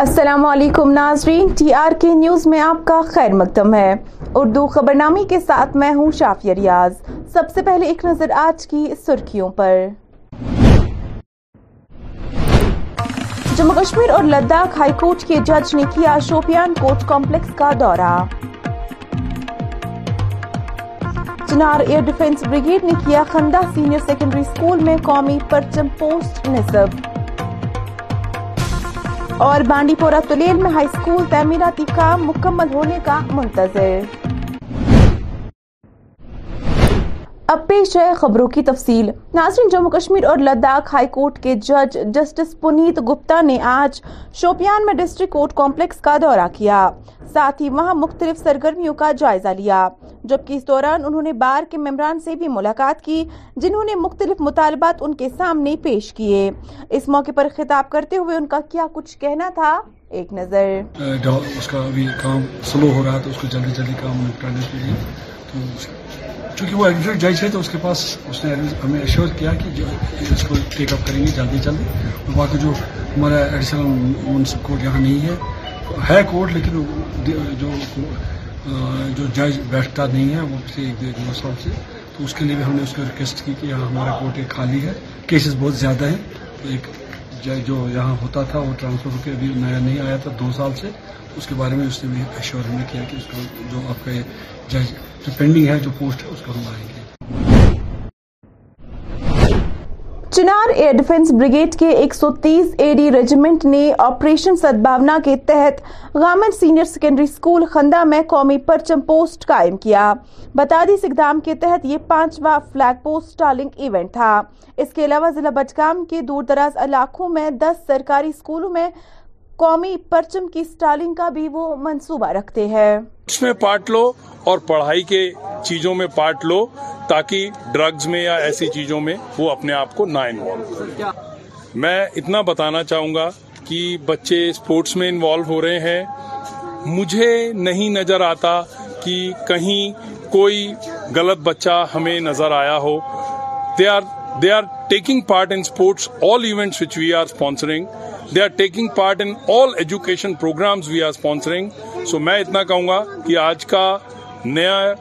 السلام علیکم ناظرین، ٹی آر کے نیوز میں آپ کا خیر مقدم ہے۔ اردو خبرنامے کے ساتھ میں ہوں شافیہ ریاض۔ سب سے پہلے ایک نظر آج کی سرخیوں پر۔ جموں کشمیر اور لداخ ہائی کورٹ کے جج نے کیا شوپیان کورٹ کمپلیکس کا دورہ۔ چنار ایئر ڈیفنس بریگیڈ نے کیا خندہ سینئر سیکنڈری اسکول میں قومی پرچم پوسٹ نصب۔ اور بانڈی پورہ تلیل میں ہائی اسکول تعمیراتی کام مکمل ہونے کا منتظر اب پیش ہے خبروں کی تفصیل۔ ناظرین، جموں کشمیر اور لداخ ہائی کورٹ کے جج جسٹس پنیت گپتا نے آج شوپیان میں ڈسٹرکٹ کورٹ کمپلیکس کا دورہ کیا۔ ساتھ ہی وہاں مختلف سرگرمیوں کا جائزہ لیا۔ جبکہ اس دوران انہوں نے بار کے ممبران سے بھی ملاقات کی، جنہوں نے مختلف مطالبات ان کے سامنے پیش کیے۔ اس موقع پر خطاب کرتے ہوئے ان کا کیا کچھ کہنا تھا؟ ایک نظر۔ اس کا ابھی کام سلو ہو رہا تھا اس کو جلدی جلدی کام نپٹانے کے لیے تو چونکہ وہ ایڈوکیٹ جج ہے تو اس کے پاس اس نے ہمیں ایشور کیا کہ اس کو ٹیک اپ کریں گے جلدی جلدی۔ اور باقی جو ہمارا ایڈیشنل منسپ کورٹ یہاں نہیں ہے۔ ہے کورٹ لیکن جو جو جج بیٹھتا نہیں ہے، وہ پچھلے ایک دو سال سے۔ تو اس کے لیے بھی ہم نے اس کو ریکویسٹ کی کہ یہاں ہمارا کورٹ ایک خالی ہے۔ کیسز بہت زیادہ ہیں۔ تو ایک جو یہاں ہوتا تھا، وہ ٹرانسفر ہو کے ابھی نیا نہیں آیا تھا دو سال سے۔ اس کے بارے میں اس نے بھی ایشور ہم نے کیا کہ اس کو جو آپ کا جج جو پینڈنگ ہے، جو پوسٹ ہے، اس کو ہم آئیں گے۔ چنار ایئر ڈیفنس بریگیڈ کے ایک سو تیس اے ڈی ریجیمنٹ نے آپریشن سدبھاونا کے تحت Ghaman senior secondary school Khanda میں قومی پرچم پوسٹ قائم کیا۔ بتا دی اقدام کے تحت یہ پانچواں فلیگ پوسٹ ٹالنگ ایونٹ تھا۔ اس کے علاوہ ضلع بٹگام کے دور دراز علاقوں میں دس سرکاری اسکولوں میں قومی پرچم کی سٹالنگ کا بھی وہ منصوبہ رکھتے ہیں۔ اس میں پارٹ لو اور پڑھائی کے چیزوں میں پارٹ لو تاکہ ڈرگز میں یا ایسی چیزوں میں وہ اپنے آپ کو نہ انوالو کرے میں اتنا بتانا چاہوں گا کہ بچے اسپورٹس میں انوالو ہو رہے ہیں۔ مجھے نہیں نظر آتا کہ کہیں کوئی غلط بچہ ہمیں نظر آیا ہو۔ They are they are taking part in sports all events which we are sponsoring they are taking part in all education programs we are sponsoring so میں اتنا کہوں گا کہ آج کا نیا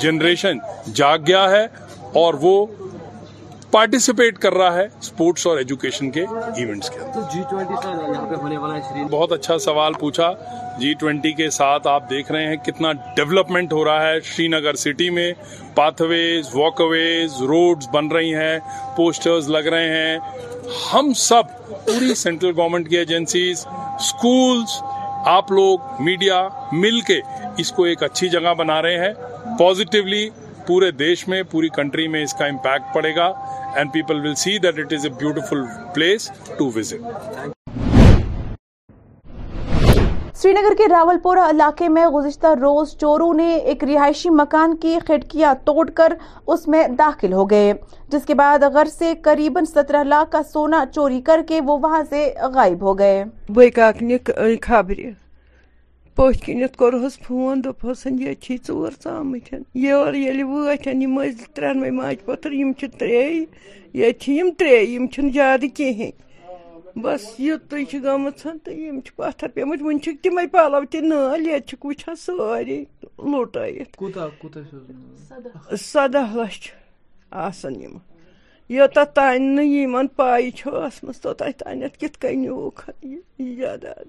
جنریشن جاگ گیا ہے اور وہ پارٹیسپیٹ کر رہا ہے اسپورٹس اور ایجوکیشن کے ایونٹس کے جی ٹوینٹی بہت اچھا سوال پوچھا۔ جی ٹوینٹی کے ساتھ آپ دیکھ رہے ہیں کتنا ڈیولپمنٹ ہو رہا ہے شری نگر سٹی میں۔ Path ways walk ways roads بن رہی ہیں پوسٹرز لگ رہے ہیں۔ ہم سب پوری سینٹرل گورنمنٹ کی ایجنسیز اسکولس آپ لوگ میڈیا مل کے اس کو ایک اچھی جگہ بنا رہے ہیں۔ پازیٹیولی پورے دیش میں پوری کنٹری میں اس کا امپیکٹ پڑے گا and people will see that it is a beautiful place to visit Srinagar کے راول پورہ علاقے میں گزشتہ روز چوروں نے ایک رہائشی مکان کی کھڑکیاں توڑ کر اس میں داخل ہو گئے جس کے بعد غر سے قریب سترہ لاکھ کا سونا چوری کر کے وہ وہاں سے غائب ہو گئے۔ خبر پوت کنت کورہس فون دپہسن یہ چھی ژور ژامت یور ییٚلہِ وٲتۍ یِم ٲسۍ ترٛٮ۪نوَے ماجہِ پوتٕر یِم چھِ ترٛیٚیہِ ییٚتہِ چھِ یِم ترٛیٚیہِ یِم چھِنہٕ زیادٕ کِہیٖنۍ۔ بس یُتُے چھِ گٔمٕژ تہٕ یِم چھِ پتھر پیٚمٕتۍ وٕنہِ چھِکھ تِمے پلو تہِ نٲلۍ ییٚتہِ چھِکھ وٕچھان سٲری لُٹٲیِتھ۔ سدہ لچھ آسن یِم۔ یوٚتتھ تانۍ نہٕ یِمن پاے چھِ ٲسمٕژ توٚتتھ تانٮ۪تھ کِتھ کٔنۍ نیوٗکھ یہِ جاداد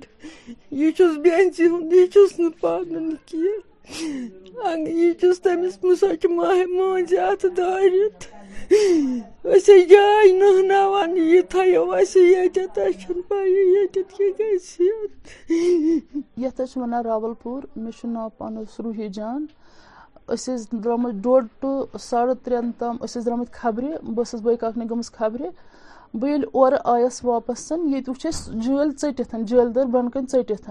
یہِ چھُس بیٚنزِ ہُنٛد یہِ چھُس نہٕ پانہٕ نہٕ کینٛہہ یہِ چھُس تٔمِس سۄ چھِ ماہہِ مٲنزِ اَتھ دٲرِتھ أسۍ جاے نٔہناوان یہِ تھٲیو اَسہِ ییٚتٮ۪تھ اَسہِ چھُنہٕ پَیی ییٚتٮ۪تھ کیٛاہ گژھِ یَتھ حظ چھِ وَنان راوَل پوٗر مےٚ چھُ ناو پانَس جان۔ أسۍ ٲسۍ درٛامٕتۍ ڈۄڈ ٹُو ساڑٕ ترٛٮ۪ن تام أسۍ ٲسۍ درٛامٕتۍ خبرِ، بہٕ ٲسٕس بٲے کاکنہِ گٔمٕژ خبرِ، بہٕ ییٚلہِ اورٕ آیَس واپَس ییٚتہِ وٕچھ اَسہِ جٲلۍ ژٔٹِتھ، جٲلۍ دٲر بۄنہٕ کَنۍ ژٔٹِتھ۔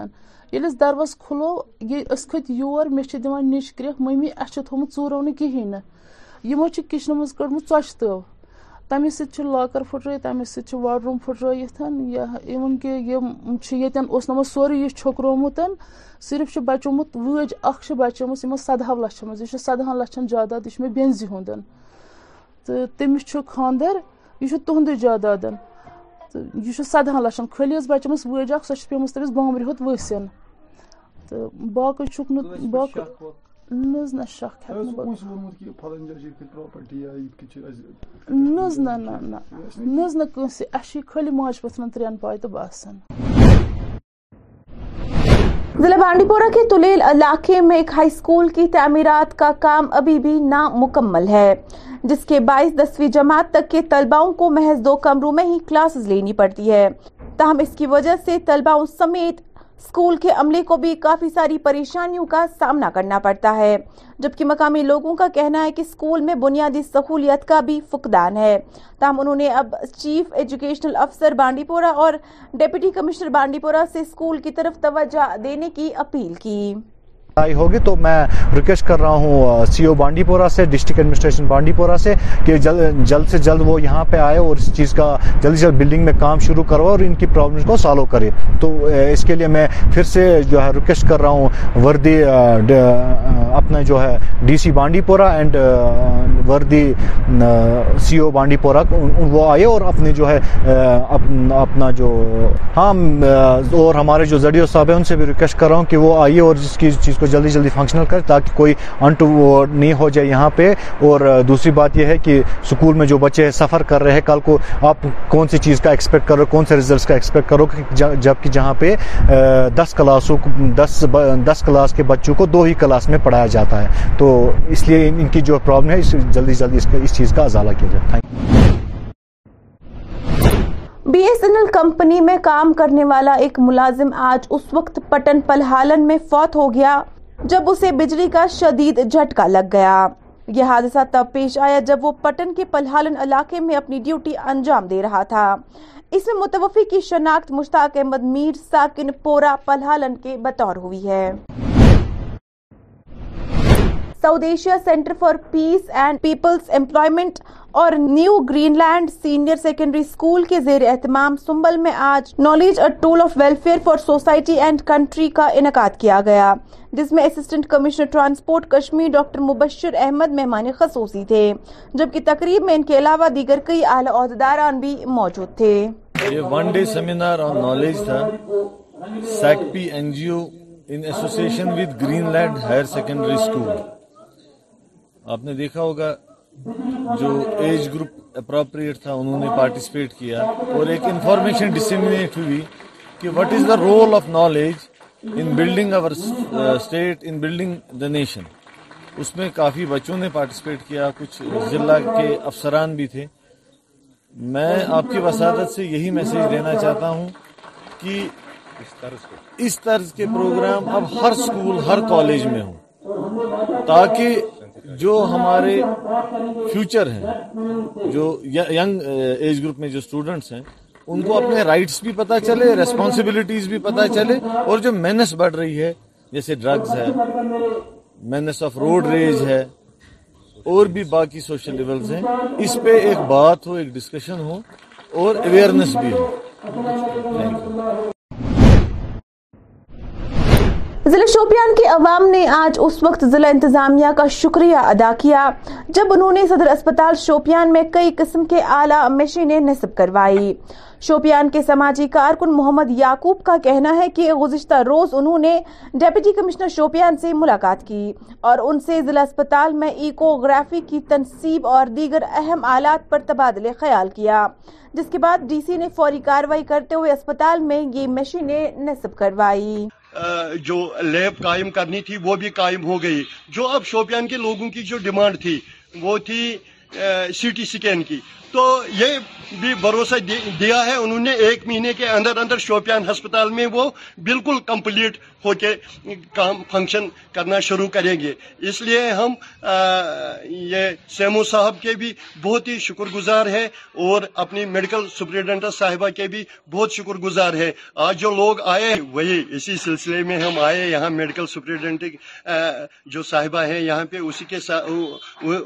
ییٚلہِ أسۍ دروازٕ کھُلو، یہِ أسۍ کھٔتۍ یور، مےٚ چھِ دِوان نِچ کرٛٮ۪کھ مٔمی اَسہِ چھُ تھوٚمُت ژوٗرو نہٕ کِہیٖنۍ نہٕ۔ یِمو چھِ کِچنہٕ منٛز کٔڑمٕژ ژۄچہِ تٲو۔ تَمے سۭتۍ چھُ لاکَر پھٕٹرٲیِتھ تَمے سۭتۍ چھُ واڈروٗم پھٕٹرٲیِتھ یا اِوٕن کہِ یِم چھِ ییٚتٮ۪ن اوس نہٕ سورُے یہِ چھوٚکرومُت صرف چھُ بَچومُت وٲج اکھ چھِ بَچٲمٕژ یِمو سَدہو لَچھو منٛز یہِ چھُ سَدہَن لَچھَن جاداد یہِ چھُ مےٚ بیٚنزِ ہُنٛد تہٕ تٔمِس چھُ خاندر یہِ چھُ تُہُنٛدُے جادادن۔ تو یہ سدہن لچھن کھلس بچمس وج اخ سہ پیمس تمس بامبر ہوت ؤسن۔ تو باقی چھک باقی نز نہ شک نز نہ نز نہ ماج ترین تو باسن ضلع بانڈی پورہ کے تلیل علاقے میں ایک ہائی اسکول کی تعمیرات کا کام ابھی بھی نامکمل ہے جس کے باعث دسویں جماعت تک کے طلباؤں کو محض دو کمروں میں ہی کلاسز لینی پڑتی ہے تاہم اس کی وجہ سے طلباؤں سمیت اسکول کے عملے کو بھی کافی ساری پریشانیوں کا سامنا کرنا پڑتا ہے۔ جبکہ مقامی لوگوں کا کہنا ہے کہ اسکول میں بنیادی سہولیت کا بھی فقدان ہے۔ تاہم، انہوں نے اب چیف ایجوکیشنل افسر بانڈی پورہ اور ڈیپٹی کمشنر بانڈی پورہ سے اسکول کی طرف توجہ دینے کی اپیل کی۔ آئی ہوگی تو میں ریکویسٹ کر رہا ہوں سی او بانڈی پورہ سے ڈسٹرکٹ ایڈمنسٹریشن بانڈی پورہ سے کہ جلد سے جلد وہ یہاں پہ آئے اور اس چیز کا جلد سے جلد بلڈنگ میں کام شروع کرو اور ان کی پرابلمس کو سالو کرے۔ تو اس کے لیے میں پھر سے جو ہے ریکویسٹ کر رہا ہوں، وردی اپنا جو ہے ڈی سی بانڈی پورہ اینڈ وردی سی او بانڈی پورہ وہ آئے اور اپنے جو ہے اپنا جو ہاں اور ہمارے جو زڈیو صاحب ہیں، ان سے بھی ریکویسٹ کر رہا ہوں کہ وہ آئیے اور جس کی چیز کو جلدی جلدی فنکشنل کرے تاکہ کوئی انٹو نہیں ہو جائے یہاں پہ۔ اور دوسری بات یہ ہے کہ اسکول میں جو بچے سفر کر رہے ہیں، کل کو آپ کون سی چیز کا ایکسپیکٹ کرو کون سے ریزلٹس کا ایکسپیکٹ کرو جبکہ جہاں پہ دس کلاسوں دس دس کلاس کے بچوں کو دو ہی کلاس میں پڑھایا جاتا ہے۔ تو اس لیے ان کی جو پرابلم ہے جلدی جلدی اس اس چیز کا ازالہ کیا جائے۔ Thank B S N L company میں کام کرنے والا ایک ملازم آج اس وقت پٹن پلہالن میں فوت ہو گیا۔ جب اسے بجلی کا شدید جھٹکا لگ گیا۔ یہ حادثہ تب پیش آیا جب وہ پٹن کے پلہالن علاقے میں اپنی ڈیوٹی انجام دے رہا تھا۔ اس میں متوفی کی شناخت مشتاق احمد میر ساکن پورا پلہالن کے بطور ہوئی ہے۔ South Asia center for peace and peoples employment اور new green land senior secondary school کے زیر اہتمام سنبل میں آج knowledge a tool of welfare for society and country کا انعقاد کیا گیا، جس میں assistant commissioner transport Kashmir doctor Mubashir Ahmad مہمان خصوصی تھے، جبکہ تقریب میں ان کے علاوہ دیگر کئی اعلی عہدیداران بھی موجود تھے۔ یہ one day seminar on knowledge تھا۔ سیک P N G O in association with green land higher secondary school آپ نے دیکھا ہوگا جو ایج گروپ اپروپریٹ تھا، انہوں نے پارٹیسپیٹ کیا اور ایک انفارمیشن ڈسمینیٹ ہوئی کہ what is the role of knowledge in building over state in building the nation اس میں کافی بچوں نے پارٹیسپیٹ کیا، کچھ ضلع کے افسران بھی تھے۔ میں آپ کی وسادت سے یہی میسج دینا چاہتا ہوں کہ اس طرز کے پروگرام اب ہر سکول ہر کالج میں ہوں، تاکہ جو ہمارے فیوچر ہیں، جو ینگ ایج گروپ میں جو اسٹوڈنٹس ہیں، ان کو اپنے رائٹس بھی پتا چلے ریسپانسبلٹیز بھی پتا چلے، اور جو مینس بڑھ رہی ہے، جیسے ڈرگز ہے مینس آف روڈ ریج ہے، اور بھی باقی سوشل لیولز ہیں، اس پہ ایک بات ہو، ایک ڈسکشن ہو، اور اویئرنیس بھی ہو۔ ضلع شوپیان کے عوام نے آج اس وقت ضلع انتظامیہ کا شکریہ ادا کیا، جب انہوں نے صدر اسپتال شوپیان میں کئی قسم کے اعلیٰ مشینیں نصب کروائی۔ شوپیان کے سماجی کارکن محمد یعقوب کا کہنا ہے کہ گزشتہ روز انہوں نے ڈیپٹی کمشنر شوپیان سے ملاقات کی اور ان سے ضلع اسپتال میں ایکوگرافی کی تنصیب اور دیگر اہم آلات پر تبادلے خیال کیا، جس کے بعد ڈی سی نے فوری کاروائی کرتے ہوئے اسپتال میں یہ مشینیں نصب کروائی۔ جو لیب قائم کرنی تھی، وہ بھی قائم ہو گئی۔ جو اب شوپیان کے لوگوں کی جو ڈیمانڈ تھی، وہ تھی سی ٹی سکین کی۔ تو یہ بھی بھروسہ دیا ہے۔ انہوں نے ایک مہینے کے اندر اندر شوپیان ہسپتال میں وہ بالکل کمپلیٹ ہو کے کام فنکشن کرنا شروع کریں گے۔ اس لیے ہم یہ سیمو صاحب کے بھی بہت ہی شکر گزار ہے اور اپنی میڈیکل سپرنٹینڈنٹ صاحبہ کے بھی بہت شکر گزار ہے آج جو لوگ آئے وہی اسی سلسلے میں ہم آئے یہاں میڈیکل سپرنٹینڈنٹ جو صاحبہ ہیں، یہاں پہ اسی کے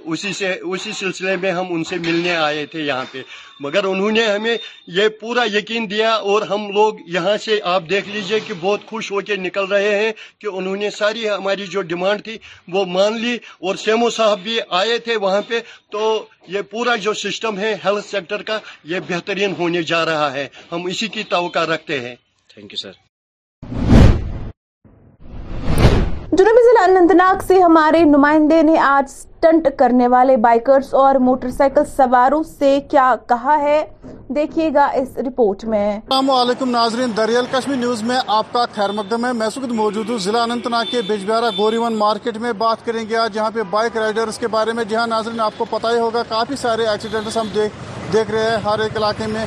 اسی سے، اسی سلسلے میں ہم ان سے ملنے آئے تھے یہاں پہ۔ مگر انہوں نے ہمیں یہ پورا یقین دیا اور ہم لوگ یہاں سے آپ دیکھ لیجیے کہ بہت خوش ہو کے نکل چل رہے ہیں کہ انہوں نے ساری ہماری جو ڈیمانڈ تھی وہ مان لی اور سیمو صاحب بھی آئے تھے وہاں پہ، تو یہ پورا جو سسٹم ہے ہیلتھ سیکٹر کا، یہ بہترین ہونے جا رہا ہے۔ ہم اسی کی توقع رکھتے ہیں۔ تھینک یو سر جنوبی ضلع اننت ناگ سے ہمارے نمائندے نے آج سٹنٹ کرنے والے بائکرز اور موٹر سائیکل سواروں سے کیا کہا ہے؟ دیکھیے گا اس رپورٹ میں۔ السلام علیکم ناظرین، دریال کشمیر نیوز میں آپ کا خیر مقدم ہے۔ میں سکت موجود ہوں، ضلع اننت ناگ کے بجبیارہ گوریون مارکیٹ میں بات کریں گے آج پہ بائک رائیڈرز کے بارے میں۔ جہاں ناظرین، آپ کو پتہ ہی ہوگا، کافی سارے ایکسیڈنٹس ہم دیکھ رہے ہیں ہر ایک علاقے میں۔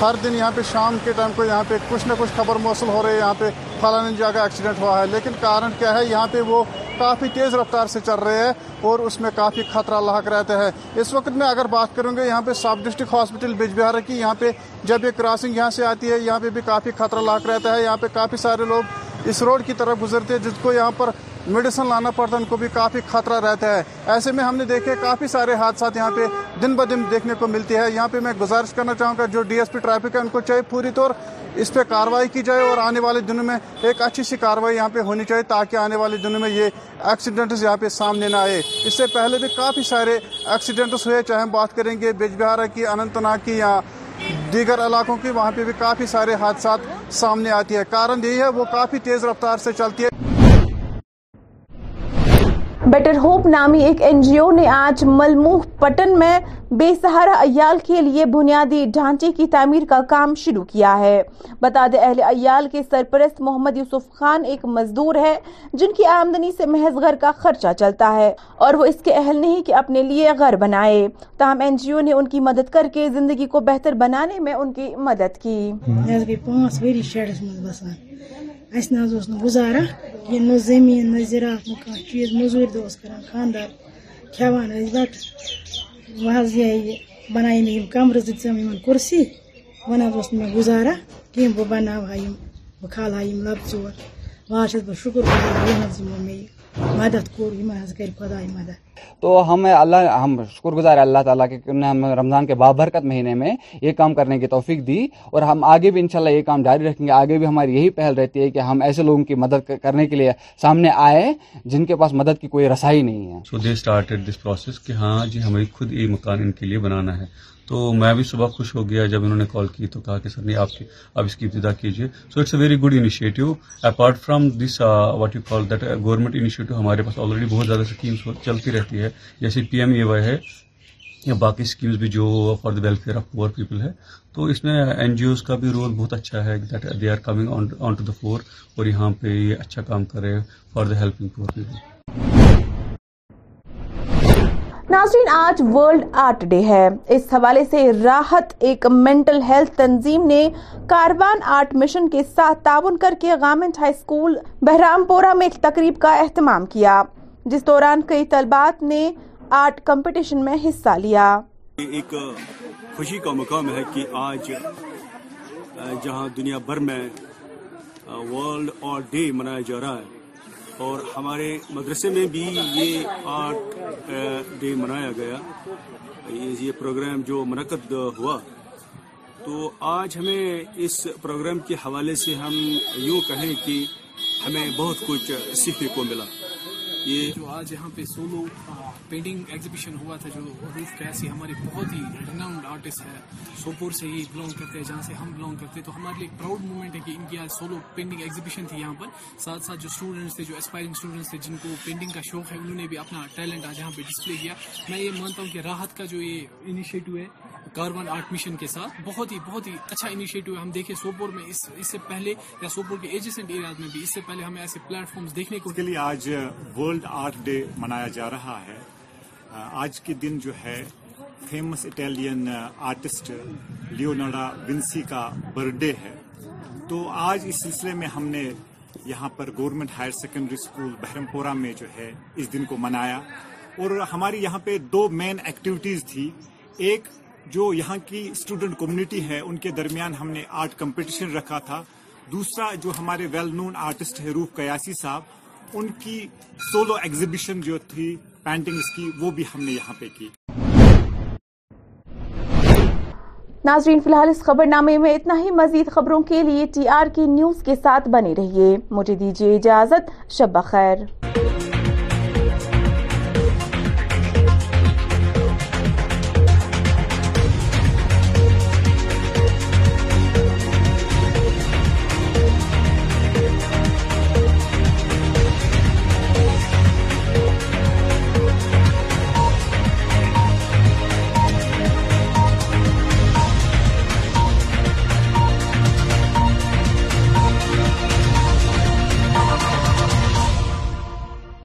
ہر دن یہاں پہ شام کے ٹائم کو یہاں پہ کچھ نہ کچھ خبر موصل ہو رہی ہے۔ یہاں پہ فلاں جگہ ایکسیڈنٹ ہوا ہے۔ لیکن کارن کیا ہے؟ یہاں پہ وہ کافی تیز رفتار سے چل رہے ہیں اور اس میں کافی خطرہ لاحق رہتا ہے۔ اس وقت میں اگر بات کروں گے یہاں پہ سب ڈسٹرکٹ ہاسپٹل بج بہار کی یہاں پہ جب یہ کراسنگ یہاں سے آتی ہے، یہاں پہ بھی کافی خطرہ لاحق رہتا ہے۔ یہاں پہ کافی سارے لوگ اس روڈ کی طرف گزرتے ہیں، جس کو یہاں پر میڈیسن لانا پڑتا ہے، ان کو بھی کافی خطرہ رہتا ہے۔ ایسے میں ہم نے دیکھے کافی سارے حادثات یہاں پہ دن بہ دن دیکھنے کو ملتی ہے یہاں پہ میں گزارش کرنا چاہوں گا، جو ڈی ایس پی ٹریفک ہے، ان کو چاہیے پوری طور اس پہ کاروائی کی جائے اور آنے والے دنوں میں ایک اچھی سی کاروائی یہاں پہ ہونی چاہیے تاکہ آنے والے دنوں میں یہ ایکسیڈنٹس یہاں پہ سامنے نہ آئے۔ اس سے پہلے بھی کافی سارے ایکسیڈنٹس ہوئے، چاہے ہم بات کریں گے بیج بہارا کی، اننت ناگ کی یا دیگر علاقوں کی، وہاں پہ بھی کافی سارے حادثات سامنے آتی ہے کارن یہی ہے، وہ کافی تیز رفتار سے چلتی ہے۔ بیٹر ہوپ نامی ایک این جی او نے آج ملموح پٹن میں بے سہارا ایال کے لیے بنیادی ڈھانچے کی تعمیر کا کام شروع کیا ہے۔ بتا دے اہل ایال کے سرپرست محمد یوسف خان ایک مزدور ہے جن کی آمدنی سے محض گھر کا خرچہ چلتا ہے اور وہ اس کے اہل نہیں کہ اپنے لیے گھر بنائے۔ تاہم این جی او نے ان کی مدد کر کے زندگی کو بہتر بنانے میں ان کی مدد کی۔ اَسہِ نہ حظ اوس نہٕ گُزارا ییٚلہِ نہٕ زٔمیٖن نہ زِراعت نہٕ کانٛہہ چیٖز مٔزوٗرۍ دۄہ اوس کَران خانٛدار کھٮ۪وان ٲسۍ بَتہٕ وۄنۍ حظ یہِ یہِ بَنایے مےٚ یِم کَمرٕ زٕ ژَم یِمَن کُرسی وۄنۍ حظ اوس نہٕ مےٚ گُزارا کینٛہہ بہٕ بَناوہا یِم بہٕ کھالہٕ ہا یِم لَبہٕ ژور وۄنۍ حظ چھَس بہٕ شُکُر گُزار یِم حظ یِمو مےٚ یہِ مدد مدد خدا مدد. تو ہم اللہ ہم شکر گزار ہے اللہ تعالیٰ کے نے ہم رمضان کے بابرکت مہینے میں یہ کام کرنے کی توفیق دی اور ہم آگے بھی انشاءاللہ یہ کام جاری رکھیں گے۔ آگے بھی ہماری یہی پہل رہتی ہے کہ ہم ایسے لوگوں کی مدد کرنے کے لیے سامنے آئے جن کے پاس مدد کی کوئی رسائی نہیں ہے۔ سو دے دس پروسیس کہ ہاں جی ہمیں خود یہ مکان ان کے لیے بنانا ہے۔ تو میں بھی صبح خوش ہو گیا جب انہوں نے کال کی تو کہا کہ سر نہیں، آپ کی آپ اس کی ابتدا کیجیے so it's a very good initiative apart from this what you call that government initiative ہمارے پاس آلریڈی بہت زیادہ اسکیمس چلتی رہتی ہے۔ جیسے پی ایم اے وائی ہے یا باقی اسکیمز بھی جو for the welfare of poor people ہے۔ تو اس میں این جی اوز کا بھی رول بہت اچھا ہے that they are coming on to the fore اور یہاں پہ یہ اچھا کام کرے for the helping poor people ناظرین، آج ورلڈ آرٹ ڈے ہے۔ اس حوالے سے راحت، ایک مینٹل ہیلتھ تنظیم نے کاروان آرٹ مشن کے ساتھ تعاون کر کے گورنمنٹ ہائی اسکول بہرام پورہ میں ایک تقریب کا اہتمام کیا، جس دوران کئی طلبات نے آرٹ کمپٹیشن میں حصہ لیا۔ ایک خوشی کا مقام ہے کہ آج، جہاں دنیا بھر میں ورلڈ آرٹ ڈے منایا جا رہا ہے اور ہمارے مدرسے میں بھی یہ آرٹ ڈے منایا گیا۔ یہ پروگرام جو منعقد ہوا۔ تو آج ہمیں اس پروگرام کے حوالے سے ہم یوں کہیں کہ ہمیں بہت کچھ سیکھنے کو ملا۔ یہ جو آج یہاں پہ سولو پینٹنگ ایگزیبیشن ہوا تھا جو عروف قیسی ہمارے بہت ہی ریناؤنڈ آرٹسٹ ہے۔ سوپور سے ہی بلونگ کرتے ہیں، جہاں سے ہم بلونگ کرتے ہیں۔ تو ہمارے لیے پراؤڈ مومنٹ ہے کہ ان کی آج سولو پینٹنگ ایگزیبیشن تھی یہاں پر۔ ساتھ ساتھ جو اسٹوڈنٹس تھے، جو اسپائرنگ اسٹوڈنٹس تھے، جن کو پینٹنگ کا شوق ہے، انہوں نے بھی اپنا ٹیلنٹ آج یہاں پہ ڈسپلے کیا۔ میں یہ مانتا ہوں کہ راحت کا جو یہ انیشیٹو ہے کاربن آرٹ مشن کے ساتھ، بہت ہی بہت ہی اچھا انیشیٹو ہے۔ ہم دیکھیں سوپور میں اس سے پہلے یا سوپور کے ایجسنٹ ایریاز میں بھی اس سے پہلے ہمیں ایسے پلیٹ فارمز دیکھنے کو کے لیے آج ورلڈ آرٹ ڈے منایا جا رہا ہے۔ آج کے دن جو ہے famous Italian artist Leonardo Vinci کا برتھ ڈے ہے۔ تو آج اس سلسلے میں ہم نے یہاں پر government higher secondary school Bahrampora میں جو ہے، اس دن کو منایا۔ اور ہماری یہاں پہ دو مین ایکٹیویٹیز تھی۔ ایک جو یہاں کی اسٹوڈنٹ کمیونٹی ہے، ان کے درمیان ہم نے آرٹ کمپٹیشن رکھا تھا۔ دوسرا جو ہمارے ویل نون آرٹسٹ ہے، روف قیاسی صاحب، ان کی سولو ایگزیبیشن جو تھی پینٹنگز کی، وہ بھی ہم نے یہاں پہ کی۔ ناظرین، فی الحال اس خبر نامے میں اتنا ہی۔ مزید خبروں کے لیے ٹی آر کی نیوز کے ساتھ بنے رہیے۔ مجھے دیجیے اجازت۔ شب بخیر۔